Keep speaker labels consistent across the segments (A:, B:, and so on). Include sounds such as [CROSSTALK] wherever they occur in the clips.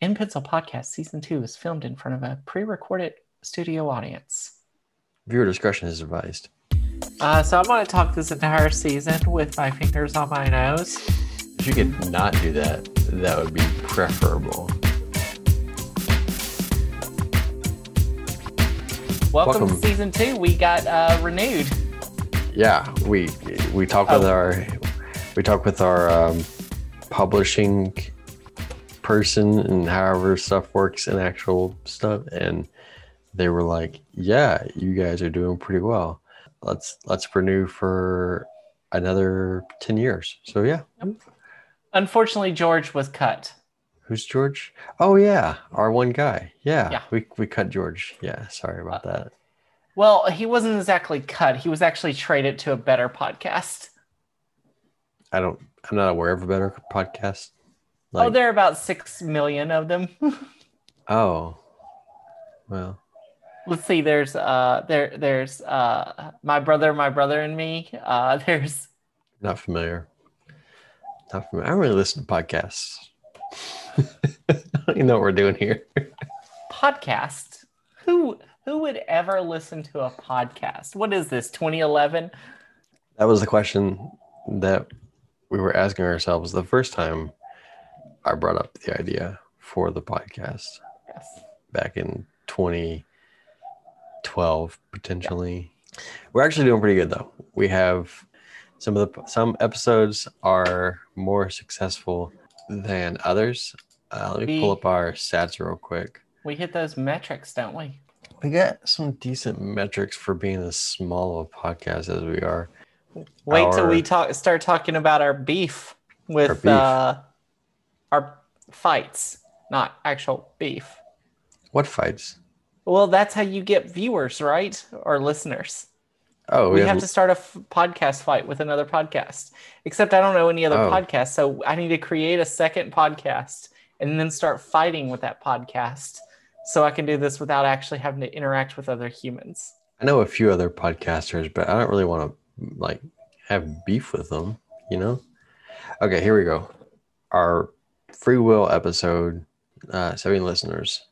A: In Pencil Podcast Season 2 is filmed in front of a pre recorded studio audience.
B: Viewer discretion is advised.
A: Uh, so I'm going to talk this entire season with my fingers on my nose.
B: If you could not do that, that would be preferable.
A: Welcome,
B: Welcome.
A: to Season 2. We got uh, renewed.
B: Yeah, we we talk with
A: Oh.
B: our we talk with our um, publishing person and however stuff works and actual stuff, and they were like, "Yeah, you guys are doing pretty well. Let's let's renew for another ten years." So yeah,
A: Unfortunately, George was cut.
B: who's George? Oh yeah, our one guy. Yeah,
A: Yeah.
B: we we cut George. Yeah, sorry about uh, that.
A: Well, he wasn't exactly cut. He was actually traded to a better podcast.
B: I don't. I'm not aware of a better podcast.
A: Oh, there are about 6 million of them. [LAUGHS]
B: oh, well,
A: Let's see. There's uh there there's uh my brother, my brother and me. Uh [LAUGHS] there's
B: not familiar. Not familiar. I don't really listen to podcasts. I don't even know what we're doing here.
A: podcast. Who who would ever listen to a podcast? What is this? 2011?
B: That was the question that we were asking ourselves the first time I brought up the idea for the podcast
A: Yes.
B: back in 2012, potentially. We're actually doing pretty good though. We have some of the some episodes are more successful than others. Uh, let me pull up our stats real quick.
A: We hit those metrics, don't we?
B: We got some decent metrics for being as small of a podcast as we are.
A: Wait till we talk start talking about our beef with
B: Our beef.
A: uh our fights, not actual beef.
B: What fights?
A: Well, that's how you get viewers, right? Or listeners.
B: Oh,
A: we
B: we,
A: have to start a f- podcast fight with another podcast. Except I don't know any other
B: Oh.
A: podcast, so I need to create a second podcast and then start fighting with that podcast, so I can do this without actually having to interact with other humans.
B: I know a few other podcasters, but I don't really want to like have beef with them, you know? Okay, here we go. Our free will episode, uh, seven listeners.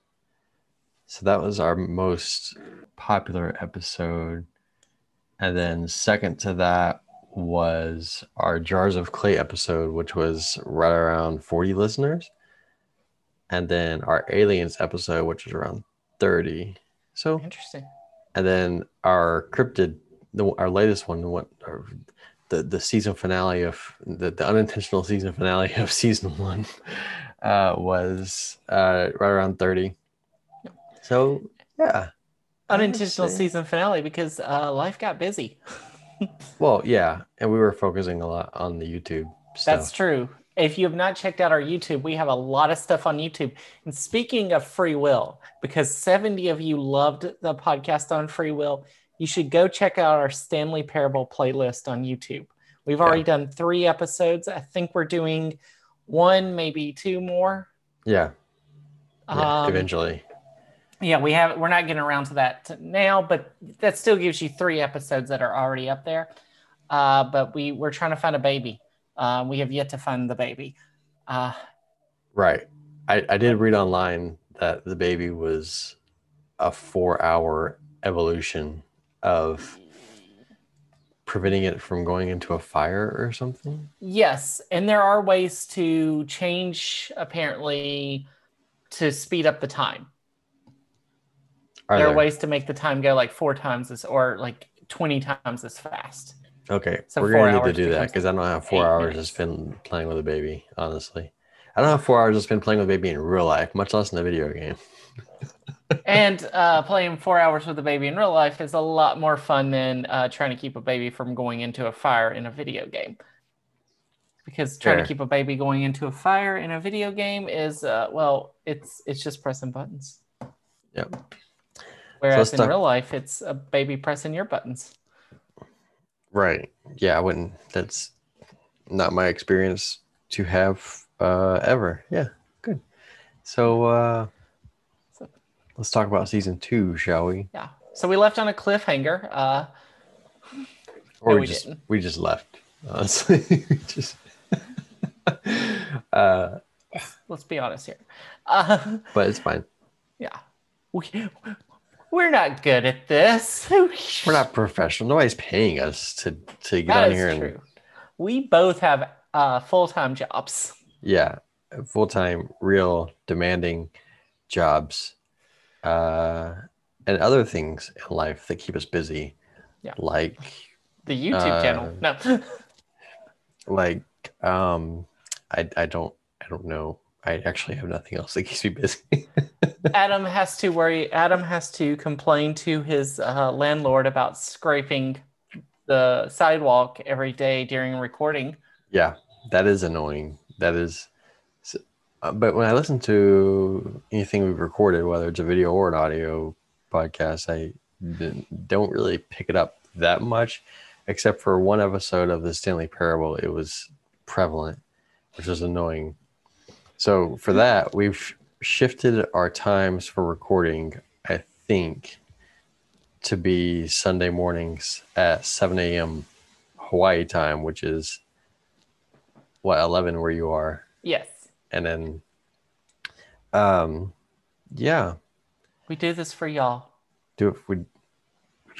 B: So that was our most popular episode. And then second to that was our Jars of Clay episode, which was right around 40 listeners. And then our Aliens episode, which was around 30. So
A: Interesting.
B: and then our cryptid the, our latest one what our, the the season finale of the, the unintentional season finale [LAUGHS] of season one uh was uh right around 30 so yeah
A: Unintentional season finale because uh, life got busy. [LAUGHS]
B: well yeah and we were focusing a lot on the youtube
A: That's true. If you have not checked out our YouTube, we have a lot of stuff on YouTube. And speaking of free will, because 70 of you loved the podcast on free will, you should go check out our Stanley Parable playlist on YouTube. We've already done three episodes. I think we're doing one, maybe two more.
B: yeah, yeah
A: Um,
B: eventually
A: Yeah, we have. We're not getting around to that now, but that still gives you three episodes that are already up there. Uh, but we we're trying to find a baby. Uh, we have yet to find the baby. Uh,
B: right i i did read online that the baby was a four hour evolution of preventing it from going into a fire or something
A: Yes, and there are ways to change apparently to speed up the time.
B: Are
A: there,
B: there?
A: are ways to make the time go like four times as or like 20 times as fast.
B: Okay,
A: So
B: we're gonna need to do that because I don't have four [LAUGHS] hours
A: minutes.
B: to spend playing with a baby. Honestly, I don't have four hours to spend playing with a baby in real life, much less in a video game. [LAUGHS]
A: and uh, playing four hours with a baby in real life is a lot more fun than uh, trying to keep a baby from going into a fire in a video game. Because trying
B: Fair.
A: to keep a baby going into a fire in a video game is uh, well, it's it's just pressing buttons.
B: Yep.
A: Whereas
B: let's
A: in
B: talk-
A: real life, it's a baby pressing your buttons.
B: Right. Yeah, I wouldn't. That's not my experience to have uh, ever. Yeah. Good. So uh,
A: So-
B: let's talk about season two, shall we?
A: Yeah. So we left on a cliffhanger. Uh,
B: Or
A: No,
B: we,
A: we
B: just
A: didn't.
B: we just left. Honestly, [LAUGHS] just [LAUGHS] uh,
A: Let's be honest here. Uh,
B: but it's fine.
A: yeah, we we're not good at this. [LAUGHS]
B: We're not professional. Nobody's paying us to to get
A: That
B: on here and
A: true. We both have uh, full time jobs.
B: yeah, full time, real, demanding jobs, uh, and other things in life that keep us busy.
A: Yeah.
B: Like
A: The YouTube channel.
B: Uh,
A: No. [LAUGHS]
B: like um, I I don't I don't know. I actually have nothing else that keeps me busy. [LAUGHS]
A: Adam has to worry. Adam has to complain to his uh, landlord about scraping the sidewalk every day during recording.
B: Yeah, that is annoying. That is, uh, but when I listen to anything we've recorded, whether it's a video or an audio podcast, I don't really pick it up that much, except for one episode of the Stanley Parable. It was prevalent, which was annoying. So for that, we've shifted our times for recording. I think to be Sunday mornings at 7 a.m. Hawaii time, which is what 11 where you are
A: Yes,
B: and then um yeah
A: we do this for y'all.
B: do it we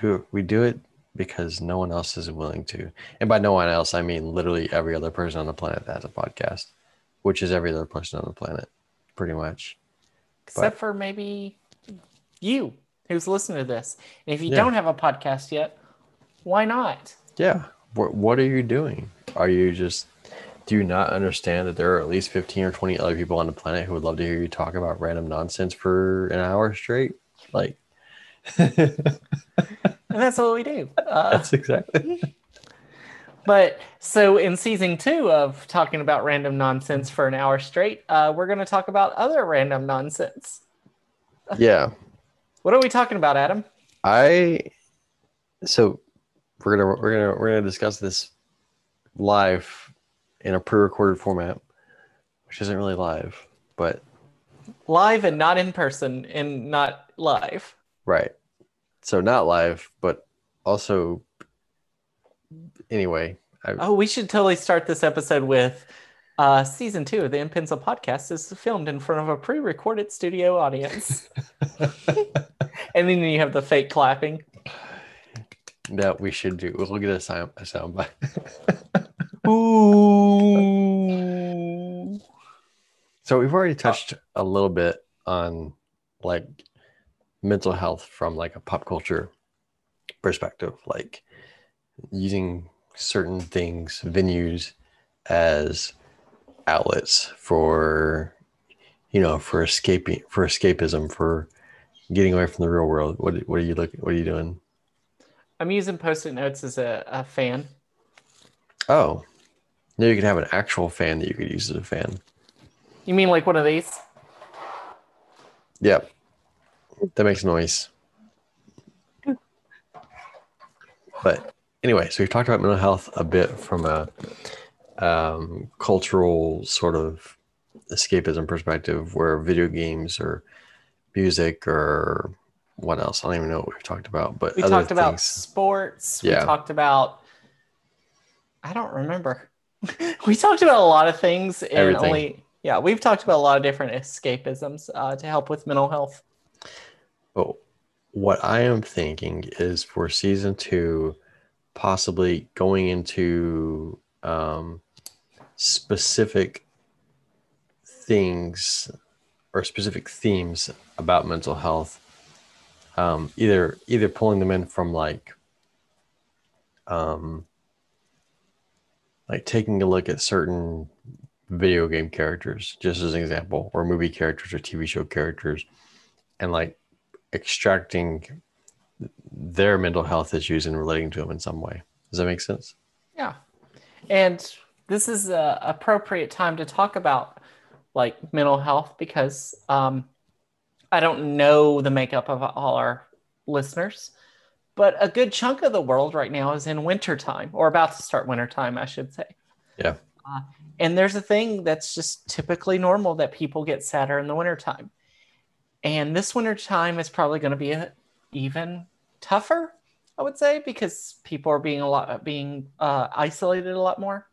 B: do it we do it because no one else is willing to and by no one else i mean literally every other person on the planet that has a podcast which is every other person on the planet pretty much
A: Except for maybe you who's listening to this. And if you
B: Yeah.
A: don't have a podcast yet, why not?
B: yeah what, what are you doing are you just do you not understand that there are at least 15 or 20 other people on the planet who would love to hear you talk about random nonsense for an hour straight like [LAUGHS]
A: And that's what we do. Uh, [LAUGHS]
B: That's exactly. [LAUGHS]
A: But so in season two of talking about random nonsense for an hour straight, uh, we're going to talk about other random nonsense.
B: yeah.
A: What are we talking about, Adam?
B: I so we're gonna we're gonna we're gonna discuss this live in a pre-recorded format, which isn't really live, but
A: Live and not in person and not live.
B: right. So not live, but also anyway. I,
A: Oh, we should totally start this episode with uh, season two of the In Pencil podcast is filmed in front of a pre-recorded studio audience, [LAUGHS] and then you have the fake clapping.
B: that we should do. We'll get a sound a sound bite.
A: Ooh.
B: So we've already uh, touched a little bit on like mental health from like a pop culture perspective, like using certain things, venues as outlets for you know, for escaping for escapism, for getting away from the real world. What what are you looking what are you doing?
A: I'm using post-it notes as a, a fan.
B: Oh. Now you could have an actual fan that you could use as a fan.
A: You mean like one of these?
B: Yep. That makes noise. But anyway, so we've talked about mental health a bit from a um, cultural sort of escapism perspective, where video games or music or what else? I don't even know what we've talked about. But
A: We
B: other
A: talked about
B: things-
A: sports.
B: Yeah.
A: We talked about. I don't remember. [LAUGHS] we talked about a lot of things, and
B: Everything.
A: only yeah, we've talked about a lot of different escapisms uh, to help with mental health.
B: But what I am thinking is for season two, possibly going into um, specific things or specific themes about mental health. Um, either either pulling them in from like um, like taking a look at certain video game characters, just as an example, or movie characters or TV show characters, and like extracting their mental health issues and relating to them in some way. Does that make sense?
A: Yeah, and this is a appropriate time to talk about like mental health because um, I don't know the makeup of all our listeners, but a good chunk of the world right now is in wintertime or about to start wintertime, I should say.
B: Yeah.
A: Uh, and there's a thing that's just typically normal that people get sadder in the wintertime. And this wintertime is probably going to be a, even tougher, I would say, because people are being a lot being uh, isolated a lot more.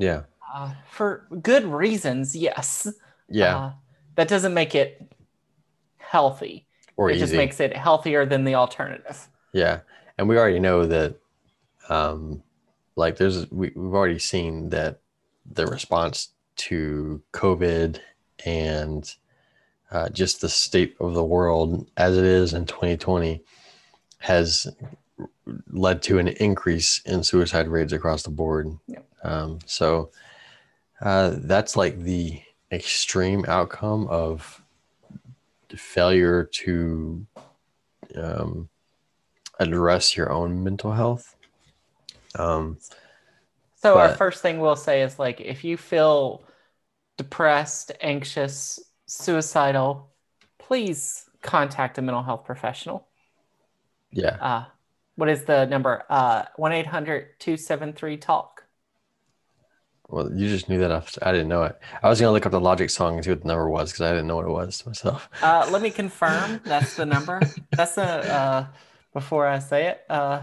B: Yeah.
A: Uh, for good reasons, yes.
B: Yeah.
A: Uh, that doesn't make it healthy.
B: or
A: it
B: easy.
A: just makes it healthier than the alternative.
B: Yeah, and we already know that, um, like there's we, we've already seen that the response to COVID and uh, just the state of the world as it is in 2020 has led to an increase in suicide rates across the board.
A: Yeah.
B: Um, so uh, that's like the extreme outcome of failure to um, address your own mental health. Um,
A: So our first thing we'll say is like if you feel depressed, anxious, suicidal, please contact a mental health professional.
B: yeah,
A: Uh, what is the number? Uh, 1-800-273-TALK.
B: well, you just knew that. Off, I didn't know it. I was gonna look up the Logic song and see what the number was because I didn't know what it was to myself.
A: Uh, let me confirm. That's the number. That's the uh, before I say it. Uh,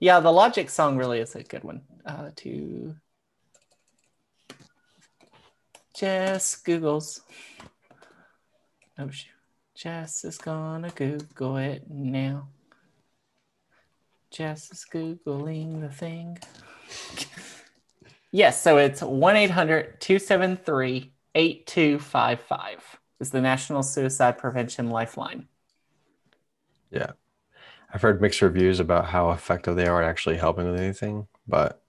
A: yeah, the Logic song really is a good one. Uh, to Jess Googles. Oh shoot. Jess is gonna Google it now. Jess is Googling the thing. yes, so it's 1 800 273 8255 is the National Suicide Prevention Lifeline.
B: Yeah, I've heard mixed reviews about how effective they are at actually helping with anything, but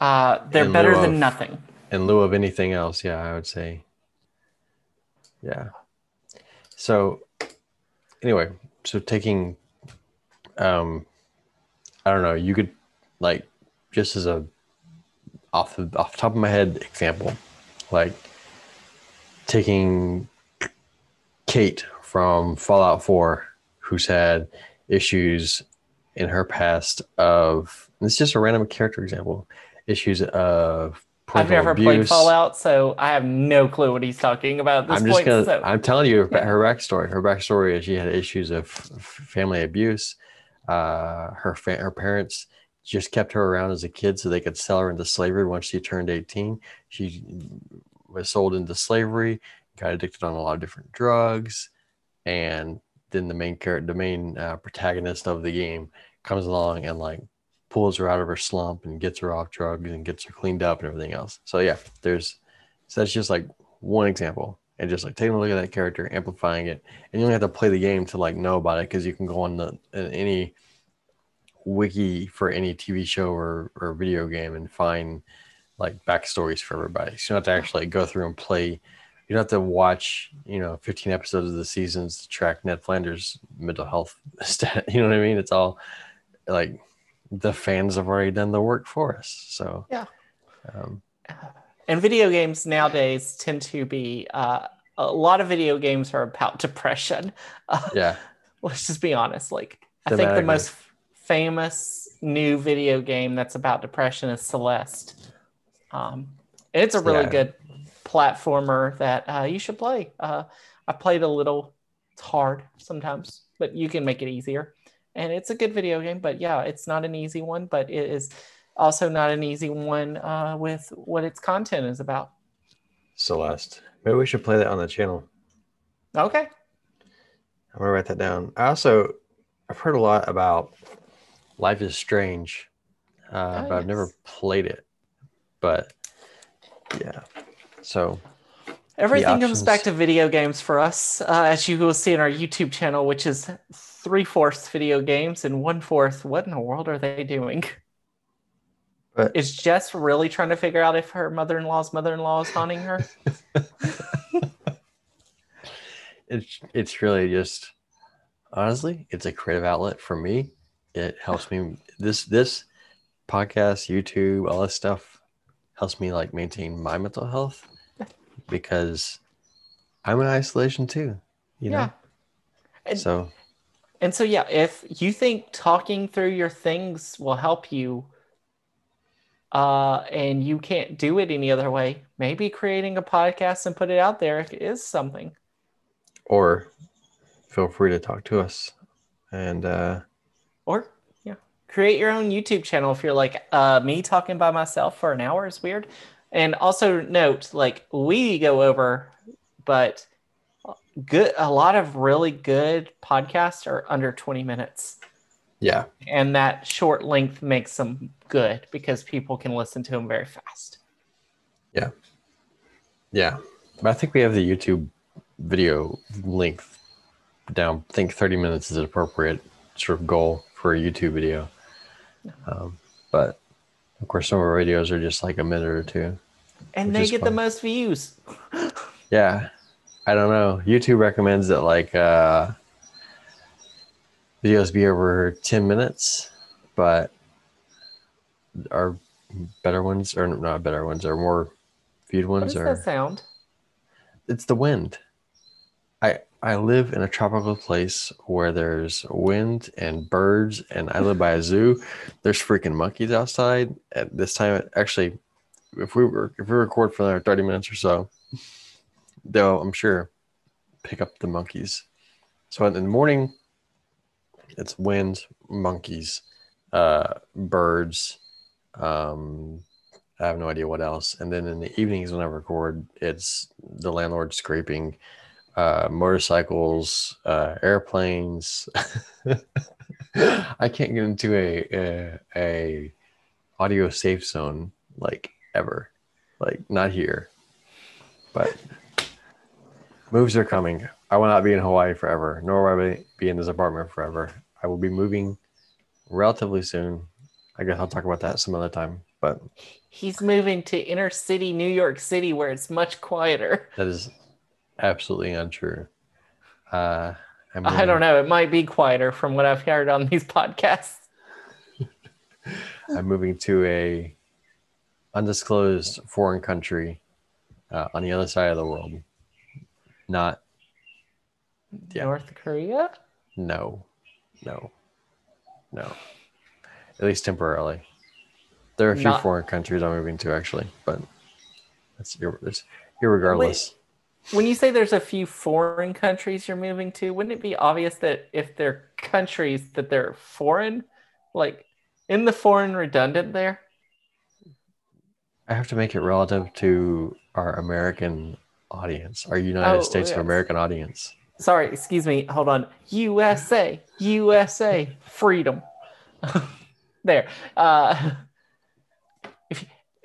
A: Uh, they're better than
B: of-
A: nothing.
B: in lieu of anything else, yeah, I would say, yeah. So, anyway, so taking, um, I don't know, you could like just as a off the off the top of my head example, like taking Cait from Fallout Four, who's had issues in her past of this is just a random character example, issues of
A: I've never played. Fallout, so I have no clue what he's talking about at this
B: I'm just
A: point.
B: gonna.
A: so
B: I'm telling you her, her [LAUGHS] backstory. Her backstory is she had issues of family abuse. Uh, her fa- her parents just kept her around as a kid so they could sell her into slavery once she turned 18. She was sold into slavery, got addicted on a lot of different drugs, and then the main character, the main uh, protagonist of the game, comes along and like pulls her out of her slump and gets her off drugs and gets her cleaned up and everything else. So yeah, there's so that's just like one example. And just like taking a look at that character, amplifying it, and you only have to play the game to like know about it because you can go on the any wiki for any TV show or, or video game and find like backstories for everybody. So you don't have to actually go through and play. You don't have to watch, you know, 15 episodes of the seasons to track Ned Flanders' mental health [LAUGHS] stat. You know what I mean? It's all like the fans have already done the work for us. So
A: Yeah.
B: um,
A: and video games nowadays tend to be uh, a lot of video games are about depression. Uh, [LAUGHS]
B: yeah,
A: let's just be honest. Like I think the most famous new video game that's about depression is Celeste. Um, it's a really
B: Yeah.
A: good platformer that uh, you should play. Uh, I played a little. It's hard sometimes, but you can make it easier. And it's a good video game, but yeah, it's not an easy one. But it is also not an easy one uh, with what its content is about.
B: Celeste. Maybe we should play that on the channel.
A: Okay.
B: I'm gonna write that down. I also I've heard a lot about Life is Strange, uh,
A: Oh,
B: but I've never played it. But yeah, so
A: Everything comes back to video games for us, uh, as you will see in our YouTube channel, which is three fourths video games and one fourth. What in the world are they doing?
B: But-
A: is Jess really trying to figure out if her mother in law's mother in law is haunting her? [LAUGHS]
B: it's it's really just honestly, it's a creative outlet for me. It helps me this this podcast, YouTube, all this stuff helps me like maintain my mental health because I'm in isolation too. You know,
A: yeah. And,
B: so
A: and so, yeah, if you think talking through your things will help you uh, and you can't do it any other way, maybe creating a podcast and put it out there is something.
B: or feel free to talk to us and uh
A: Or create your own YouTube channel. If you're like uh, me talking by myself for an hour is weird, And also note, like we go over, but good a lot of really good podcasts are under 20 minutes.
B: Yeah.
A: And that short length makes them good because people can listen to them very fast.
B: Yeah. Yeah. But I think we have the YouTube video length down. I think 30 minutes is an appropriate sort of goal for a YouTube video. Um, but of course, some of our videos are just like a minute or two.
A: And they
B: is
A: get the most views. [LAUGHS]
B: Yeah. I don't know. YouTube recommends that like uh, videos be over 10 minutes, but our better ones, or not better ones, are more viewed ones
A: does
B: are
A: that sound?
B: it's the wind. I I live in a tropical place where there's wind and birds, and I live by a zoo. There's freaking monkeys outside at this time. Actually, if we were if we record for another thirty minutes or so, they'll I'm sure pick up the monkeys. So in the morning, it's wind, monkeys, uh, birds. Um, I have no idea what else. And then in the evenings when I record, it's the landlord scraping uh, motorcycles, uh, airplanes. [LAUGHS] I can't get into a, a a audio safe zone like ever, like not here. But moves are coming. I will not be in Hawaii forever, nor will I be in this apartment forever. I will be moving relatively soon. I guess I'll talk about that some other time. But
A: He's moving to inner city New York City where it's much quieter.
B: That is absolutely untrue. Uh, I'm
A: I don't know. It might be quieter from what I've heard on these [LAUGHS] podcasts. [LAUGHS]
B: I'm moving to a undisclosed foreign country uh, on the other side of the world. Not Yeah.
A: North Korea?
B: no, no, no. At least temporarily. There are a few
A: Not-
B: foreign countries I'm moving to actually, but that's ir- that's irregardless.
A: When you say there's a few foreign countries you're moving to, wouldn't it be obvious that if they're countries that they're foreign, like in the foreign redundant there?
B: I have to make it relative to our American audience, our United
A: Oh,
B: States
A: yes.
B: of American audience.
A: Sorry, excuse me. Hold on. USA, USA, freedom. [LAUGHS] there. Uh,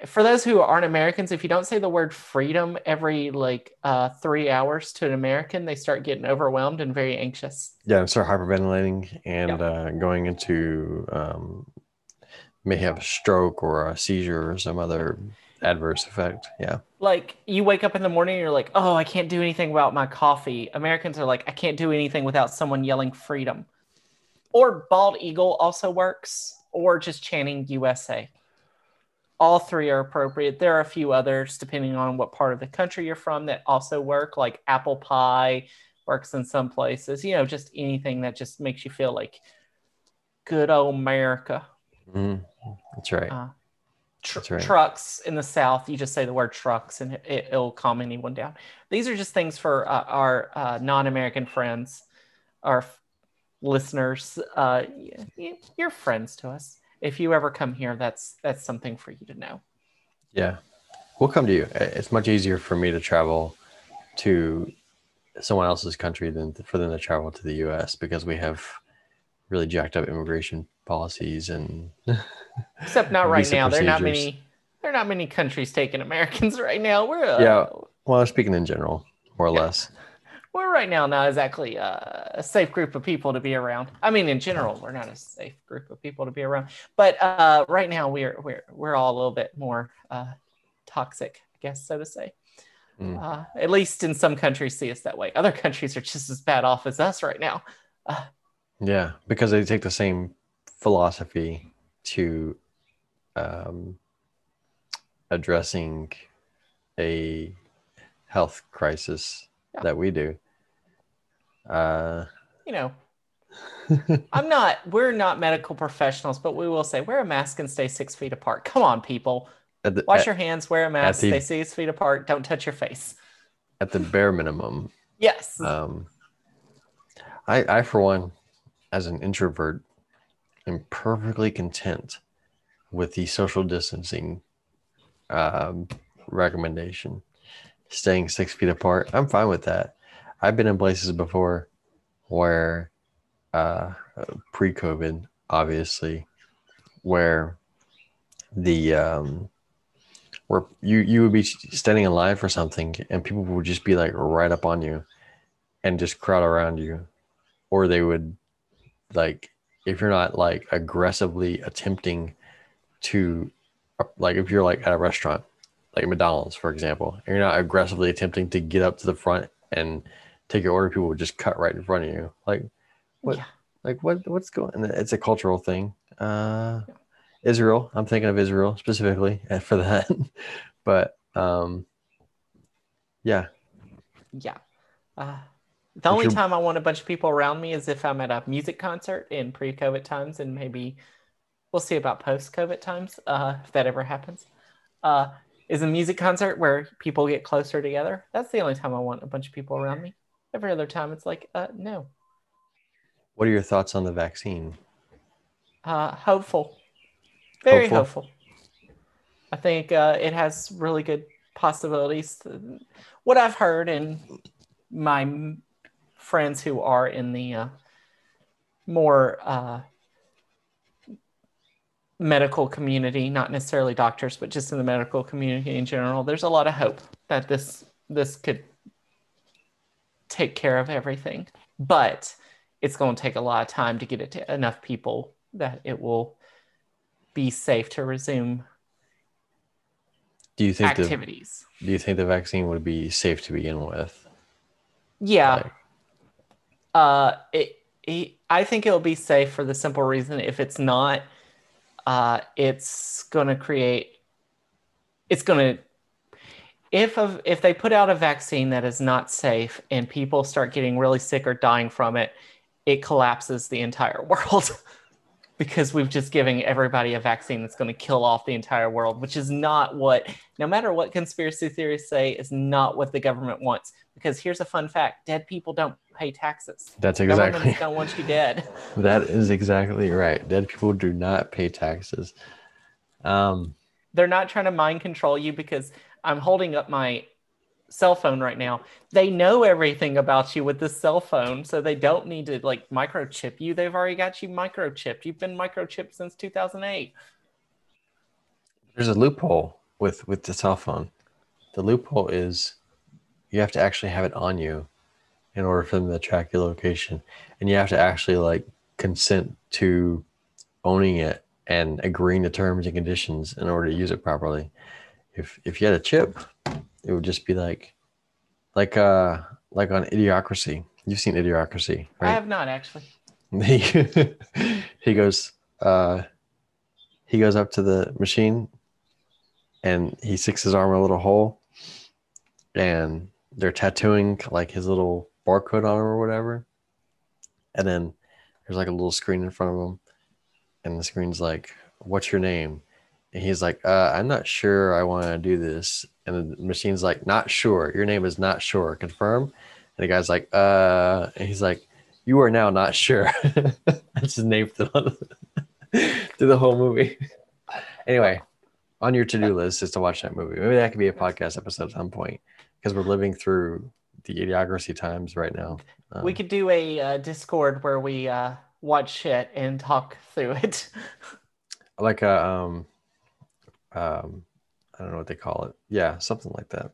A: for those who aren't Americans, if you don't say the word freedom every like uh, three hours to an American, they start getting overwhelmed and very anxious.
B: Yeah, and start hyperventilating and
A: Yeah.
B: uh, going into um, may have a stroke or a seizure or some other adverse effect. Yeah,
A: Like you wake up in the morning and you're like, oh, I can't do anything without my coffee. Americans are like, I can't do anything without someone yelling freedom. Or bald eagle also works, or just chanting USA. All three are appropriate. There are a few others depending on what part of the country you're from that also work, like apple pie works in some places. You know, just anything that just makes you feel like good old America.
B: Mhm. that's right.
A: Uh, tr-
B: That's right.
A: trucks in the south you just say the word trucks and it, it'll calm anyone down these are just things for uh, our uh, non-american friends our f- listeners uh, you're friends to us if you ever come here that's that's something for you to know
B: Yeah, we'll come to you. It's much easier for me to travel to someone else's country than for them to travel to the U.S. because we have really jacked up immigration policies and [LAUGHS]
A: except not right now there are not many there are not many countries taking americans [LAUGHS] right now we're uh,
B: Yeah. well, I'm speaking in general, more or
A: Yeah.
B: less.
A: We're right now not exactly uh, a safe group of people to be around. I mean, in general, we're not a safe group of people to be around, but uh, right now we're we're we're all a little bit more uh, toxic, I guess, so to say.
B: Mm.
A: Uh, at least in some countries, see us that way. Other [LAUGHS] countries are just as bad off as us right now.
B: Yeah, because they take the same philosophy to um, addressing a health crisis
A: Yeah.
B: that we do. Uh,
A: You know, I'm not. We're not medical professionals, but we will say wear a mask and stay six feet apart. Come on, people.
B: the,
A: Wash
B: at,
A: your hands, wear a mask,
B: the-
A: stay six feet apart. Don't touch your face.
B: at the bare minimum,
A: Yes.
B: um, I, I for one, as an introvert, am perfectly content with the social distancing um, recommendation. Staying six feet apart. I'm fine with that. I've been in places before where uh, pre-COVID, obviously, where the um, where you you would be standing in line for something and people would just be like right up on you and just crowd around you. Or they would like if you're not like aggressively attempting to like if you're like at a restaurant like mcdonald's for example and you're not aggressively attempting to get up to the front and take your order people would just cut right in front of you like what yeah. like what what's going it's a cultural thing uh yeah. israel i'm thinking of israel specifically for that [LAUGHS] but um yeah
A: yeah uh the only time I want a bunch of people around me is if I'm at a music concert in pre-COVID times, and maybe we'll see about post-COVID times uh, if that ever happens. Uh, is a music concert where people get closer together. That's the only time I want a bunch of people around me. Every other time, it's like, uh, no.
B: What are your thoughts on the vaccine?
A: Uh, hopeful, very hopeful. hopeful. I think uh, it has really good possibilities. What I've heard and my friends who are in the uh, more uh, medical community, not necessarily doctors, but just in the medical community in general, there's a lot of hope that this this could take care of everything. But it's going to take a lot of time to get it to enough people that it will be safe to resume
B: do you think
A: activities.
B: The, do you think the vaccine would be safe to begin with?
A: Yeah. Like, uh, it, it, I think it'll be safe for the simple reason if it's not, uh, it's going to create, it's going to, if of, if they put out a vaccine that is not safe and people start getting really sick or dying from it, it collapses the entire [LAUGHS] world. [LAUGHS] because we've just given everybody a vaccine that's going to kill off the entire world, which is not what, no matter what conspiracy theories say, is not what the government wants. Because here's a fun fact: dead people don't pay taxes.
B: That's exactly.
A: don't want you dead. [LAUGHS]
B: that is exactly right. Dead people do not pay taxes. Um,
A: They're not trying to mind control you because I'm holding up my cell phone right now. They know everything about you with this cell phone, so they don't need to like microchip you. They've already got you microchipped. You've been microchipped since 2008.
B: There's a loophole with with the cell phone. The loophole is you have to actually have it on you in order for them to track your location, and you have to actually like consent to owning it and agreeing to terms and conditions in order to use it properly. If if you had a chip, it would just be like like uh like on idiocracy. You've seen idiocracy
A: right? I have not actually.
B: He, [LAUGHS] he goes uh he goes up to the machine and he sticks his arm in a little hole and they're tattooing like his little barcode on him or whatever. And then there's like a little screen in front of him and the screen's like what's your name and he's like, uh, I'm not sure I want to do this. And the machine's like, not sure. Your name is not sure. Confirm. And the guy's like, uh, and he's like, you are now not sure. [LAUGHS] That's his name [LAUGHS] through the whole movie. Anyway, on your to-do list is to watch that movie. Maybe that could be a podcast episode at some point because we're living through the idiocracy times right now.
A: Um, we could do a uh, Discord where we uh, watch shit and talk through it. [LAUGHS]
B: like a um, um, I don't know what they call it. Yeah, something like that.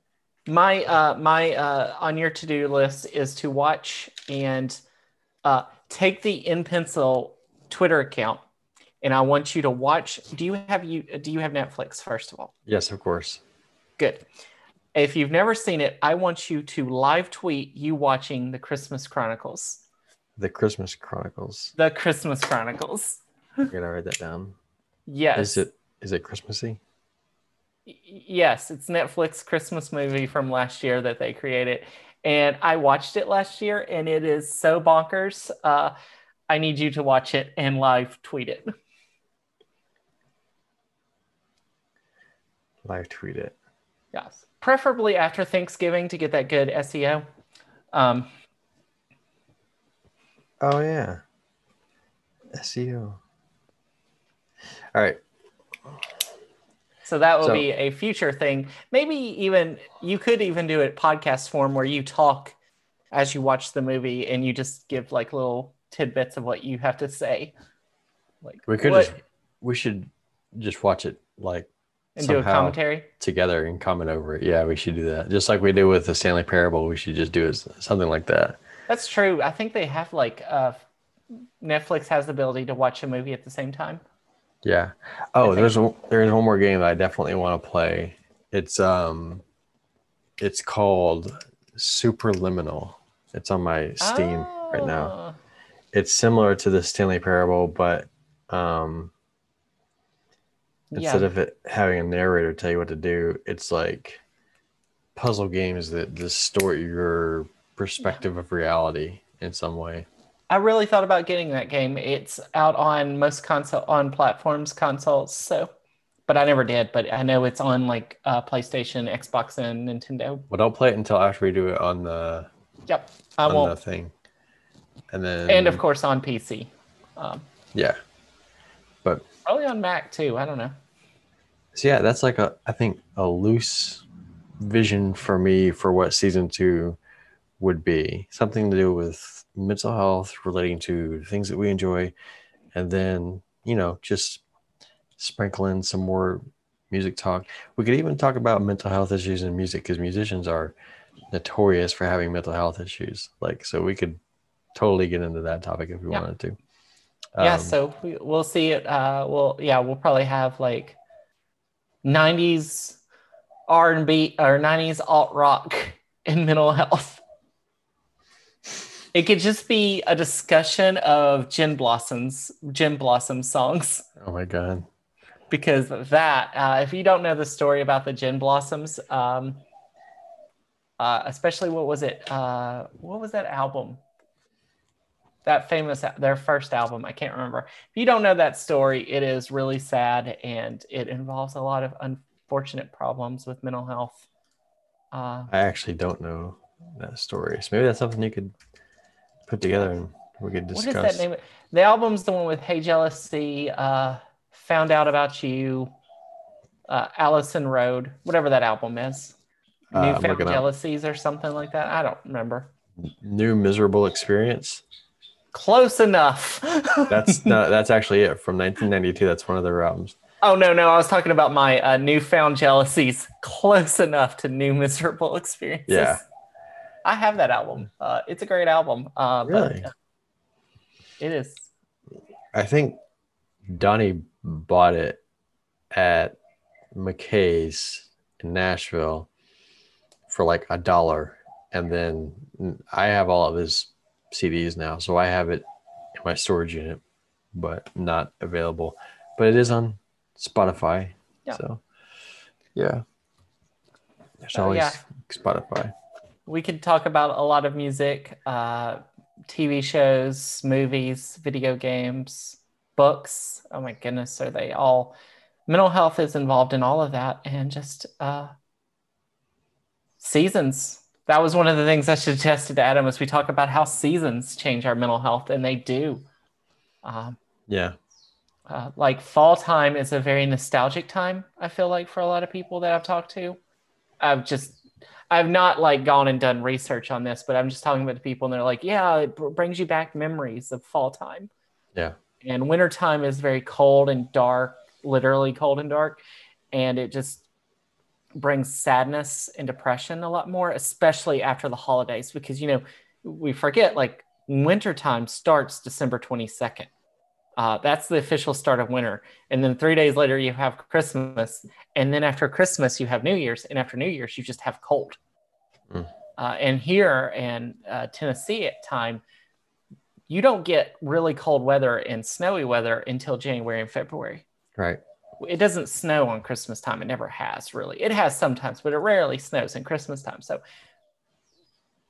A: My uh, my uh, on your to do list is to watch and uh, take the in pencil Twitter account, and I want you to watch. Do you have you do you have Netflix first of all?
B: Yes, of course.
A: Good. If you've never seen it, I want you to live tweet you watching the Christmas Chronicles.
B: The Christmas Chronicles.
A: The Christmas Chronicles. [LAUGHS]
B: I gotta write that down.
A: Yes.
B: Is it is it Christmassy?
A: Yes, it's Netflix Christmas movie from last year that they created, and I watched it last year, and it is so bonkers. Uh, I need you to watch it and live tweet it.
B: Live tweet it.
A: Yes, preferably after Thanksgiving to get that good SEO. Um,
B: oh yeah, SEO. All right.
A: So that will
B: So-
A: be a future thing. Maybe even you could even do it podcast form where you talk as you watch the movie and you just give like little tidbits of what you have to say. Like
B: We could
A: what-
B: just we should just watch it like
A: and do a commentary.
B: together and comment over it. Yeah, we should do that. Just like we do with the Stanley Parable, we should just do it something like that.
A: That's true. I think they have like uh Netflix has the ability to watch a movie at the same time.
B: Yeah. Oh, there's one- there's one more game that I definitely want to play. It's um, it's called Superliminal. It's on my Steam right now.
A: Ah,
B: It's similar to the Stanley Parable, but um, instead
A: yeah.
B: of it having a narrator tell you what to do, it's like puzzle games that distort your perspective of reality in some way.
A: I really thought about getting that game. It's out on most console on platforms, consoles. So, but I never did. But I know it's on like uh, PlayStation, Xbox, and Nintendo.
B: Well, don't play it until after we do it on the
A: Yep, I
B: on the
A: won't.
B: thing, and then
A: And of course on PC. Um,
B: yeah. But
A: probably on Mac too. I don't know.
B: so yeah, that's like a I think a loose vision for me for what season two would be. Something to do with mental health relating to things that we enjoy, and then you know just sprinkle in some more music talk. We could even talk about mental health issues in music because musicians are notorious for having mental health issues. Like so, we could totally get into that topic if we
A: Yeah.
B: wanted to.
A: yeah,
B: Um,
A: so we, we'll see it. Uh, we'll yeah, we'll probably have like '90s R and B or '90s alt rock [LAUGHS] and mental health. It could just be a discussion of Gin Blossoms, Gin Blossom songs,
B: oh my god.
A: because that. Uh, if you don't know the story about the Gin Blossoms, um, uh, especially what was it? Uh, what was that album? That famous, their first album. I can't remember. If you don't know that story, it is really sad and it involves a lot of unfortunate problems with mental health. Uh,
B: I actually don't know that story. So maybe that's something you could put together and we could discuss.
A: What is that name? The album's the one with Hey Jealousy, uh, Found Out About You, uh, Allison Road, whatever that album is.
B: Uh,
A: Newfound
B: looking up.
A: Jealousies or something like that. I don't remember.
B: New miserable experience.
A: Close enough. [LAUGHS]
B: That's no, that's actually it from 1992. That's one of their albums.
A: oh, no, no. I was talking about my uh, Newfound Jealousies. Close enough to New Miserable Experiences.
B: Yeah.
A: I have that album. Uh, it's a great album. Uh,
B: Really?
A: But it is.
B: I think Donnie bought it at McKay's in Nashville for like a dollar, and then I have all of his CDs now, so I have it in my storage unit, but not available. But it is on Spotify,
A: Yeah.
B: so yeah, there's
A: So,
B: always
A: yeah.
B: Spotify.
A: We could talk about a lot of music, uh, TV shows, movies, video games, books. Oh my goodness, are they all? Mental health is involved in all of that, and just uh, seasons. That was one of the things I suggested to Adam as we talk about how seasons change our mental health, and they do. Um,
B: Yeah,
A: uh, like fall time is a very nostalgic time i feel like for a lot of people that i've talked to i've just i've not like gone and done research on this but i'm just talking about the people and they're like yeah it br- brings you back memories of fall time.
B: Yeah,
A: and winter time is very cold and dark literally cold and dark and it just brings sadness and depression a lot more especially after the holidays because you know we forget like winter time starts december 22nd uh, that's the official start of winter and then three days later you have christmas and then after christmas you have new year's and after new year's you just have cold
B: Mm.
A: uh, and here in uh, tennessee at time you don't get really cold weather and snowy weather until January and February.
B: right.
A: It doesn't snow on Christmas time. It never has really. It has sometimes, but it rarely snows in Christmas time. So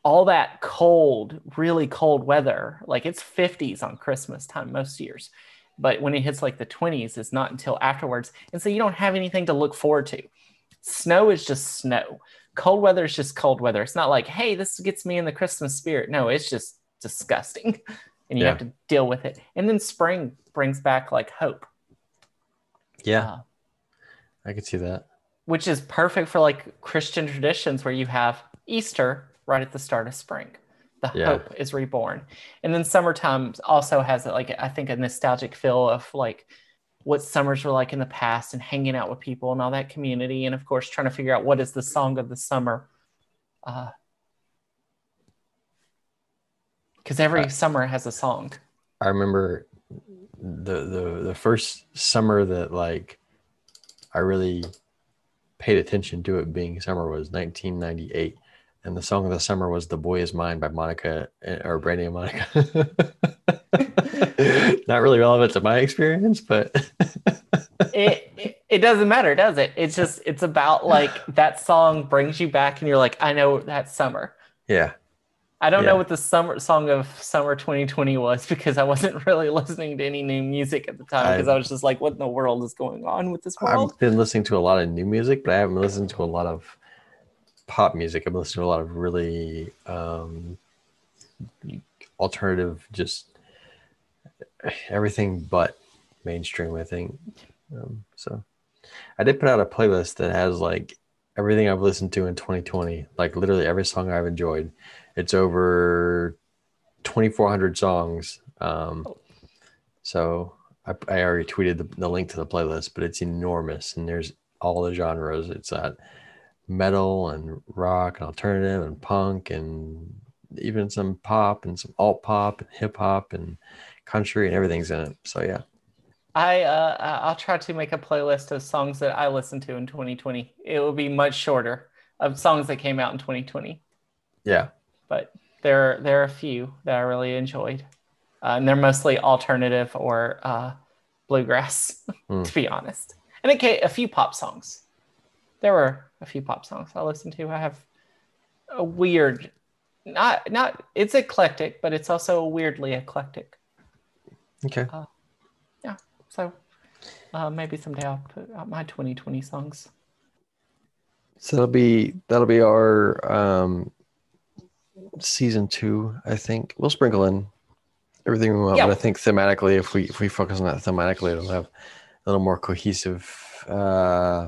A: all that cold, really cold weather, like it's 50s on Christmas time most years. But when it hits like the 20s, it's not until afterwards. And so you don't have anything to look forward to. Snow is just snow. Cold weather is just cold weather. It's not like, hey, this gets me in the Christmas spirit. No, it's just disgusting. [LAUGHS] And you
B: Yeah.
A: have to deal with it. And then spring brings back like hope.
B: Yeah.
A: Uh,
B: I could see that.
A: which is perfect for like Christian traditions where you have Easter right at the start of spring. The
B: Yeah.
A: hope is reborn. And then summertime also has like I think a nostalgic feel of like what summers were like in the past and hanging out with people and all that community and of course trying to figure out what is the song of the summer. Uh because every
B: Uh,
A: summer has a song.
B: I remember the the the first summer that like I really paid attention to it being summer was 1998, and the song of the summer was "The Boy Is Mine" by Monica eh, or Brandy and Monica. [LAUGHS] Not really relevant to my experience, but [LAUGHS]
A: it, it it doesn't matter, does it? It's just it's about like [SIGHS] that song brings you back and you're like, I know that summer.
B: yeah,
A: I don't
B: Yeah.
A: know what the summer song of summer 2020 was because I wasn't [LAUGHS] really listening to any new music at the time because I,
B: I-
A: was just like, what in the world is going on with this world?
B: I've been listening to a lot of new music, but I haven't listened to a lot of pop music. I've listened to a lot of really um, alternative, just everything but mainstream. I think um, so. I did put out a playlist that has like everything I've listened to in 2020, like literally every song I've enjoyed. It's over 2,400 songs. Um, so I, I already tweeted the, the link to the playlist, but it's enormous and there's all the genres. It's at metal and rock and alternative and punk and even some pop and some alt pop and hip hop and country and everything's in it. So yeah,
A: I uh, I'll try to make a playlist of songs that I listened to in 2020. It will be much shorter of songs that came out in 2020,
B: yeah,
A: but there there are a few that I really enjoyed, uh, and they're mostly alternative or uh, bluegrass, [LAUGHS]
B: Hmm.
A: to be honest. And okay, a few pop songs. There were a few pop songs I listened to. I have a weird, not not it's eclectic, but it's also weirdly eclectic.
B: okay. Yeah.
A: So uh, maybe someday I'll put out my 2020 songs.
B: So that'll be that'll be our um, season two. I think we'll sprinkle in everything we want,
A: Yeah.
B: but I think thematically, if we if we focus on that thematically, it'll have a little more cohesive uh,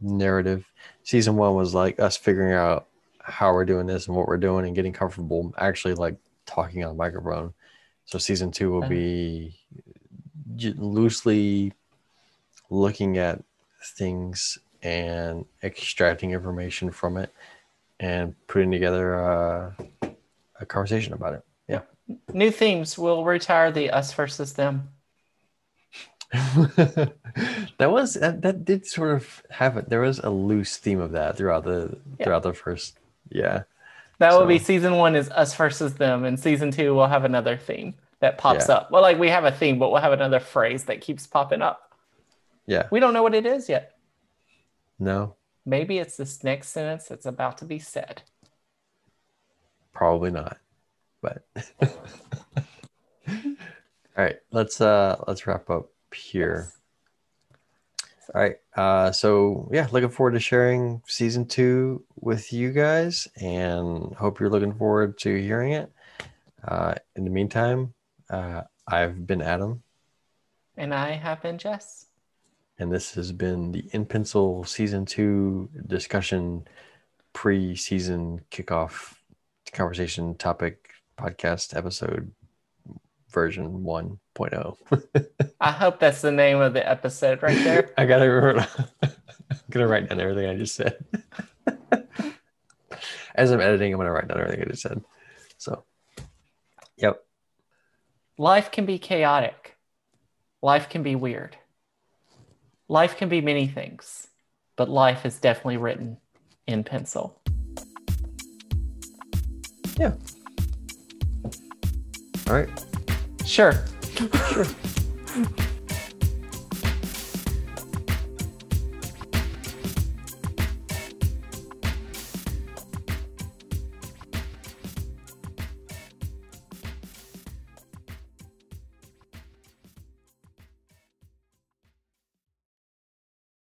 B: narrative. Season one was like us figuring out how we're doing this and what we're doing and getting comfortable actually like talking on a microphone. So season two will be loosely looking at things and extracting information from it and putting together uh, a conversation about it. Yeah.
A: New themes. We'll retire the us versus them. [LAUGHS]
B: that was that, that did sort of have it. There was a loose theme of that throughout the
A: Yeah.
B: throughout the first. Yeah.
A: That will be season one is us versus them, and season two we'll have another theme that pops
B: Yeah.
A: up. Well, like we have a theme, but we'll have another phrase that keeps popping up.
B: Yeah.
A: We don't know what it is yet.
B: No,
A: Maybe it's this next sentence that's about to be said.
B: probably not. But [LAUGHS] all right, let's uh let's wrap up here. All right. Uh, so yeah, looking forward to sharing season two with you guys, and hope you're looking forward to hearing it. Uh, in the meantime, uh, I've been Adam,
A: And I have been Jess.
B: and this has been the In Pencil season two discussion, pre-season kickoff conversation topic podcast episode version oh. 1.0.
A: I hope that's the name of the episode right there. [LAUGHS]
B: I gotta remember. I'm [LAUGHS] gonna write down everything I just said. [LAUGHS] As I'm editing, I'm gonna write down everything I just said. So, yep.
A: Life can be chaotic. Life can be weird. Life can be many things, but life is definitely written in pencil.
B: Yeah. All right.
A: Sure.
B: Sure.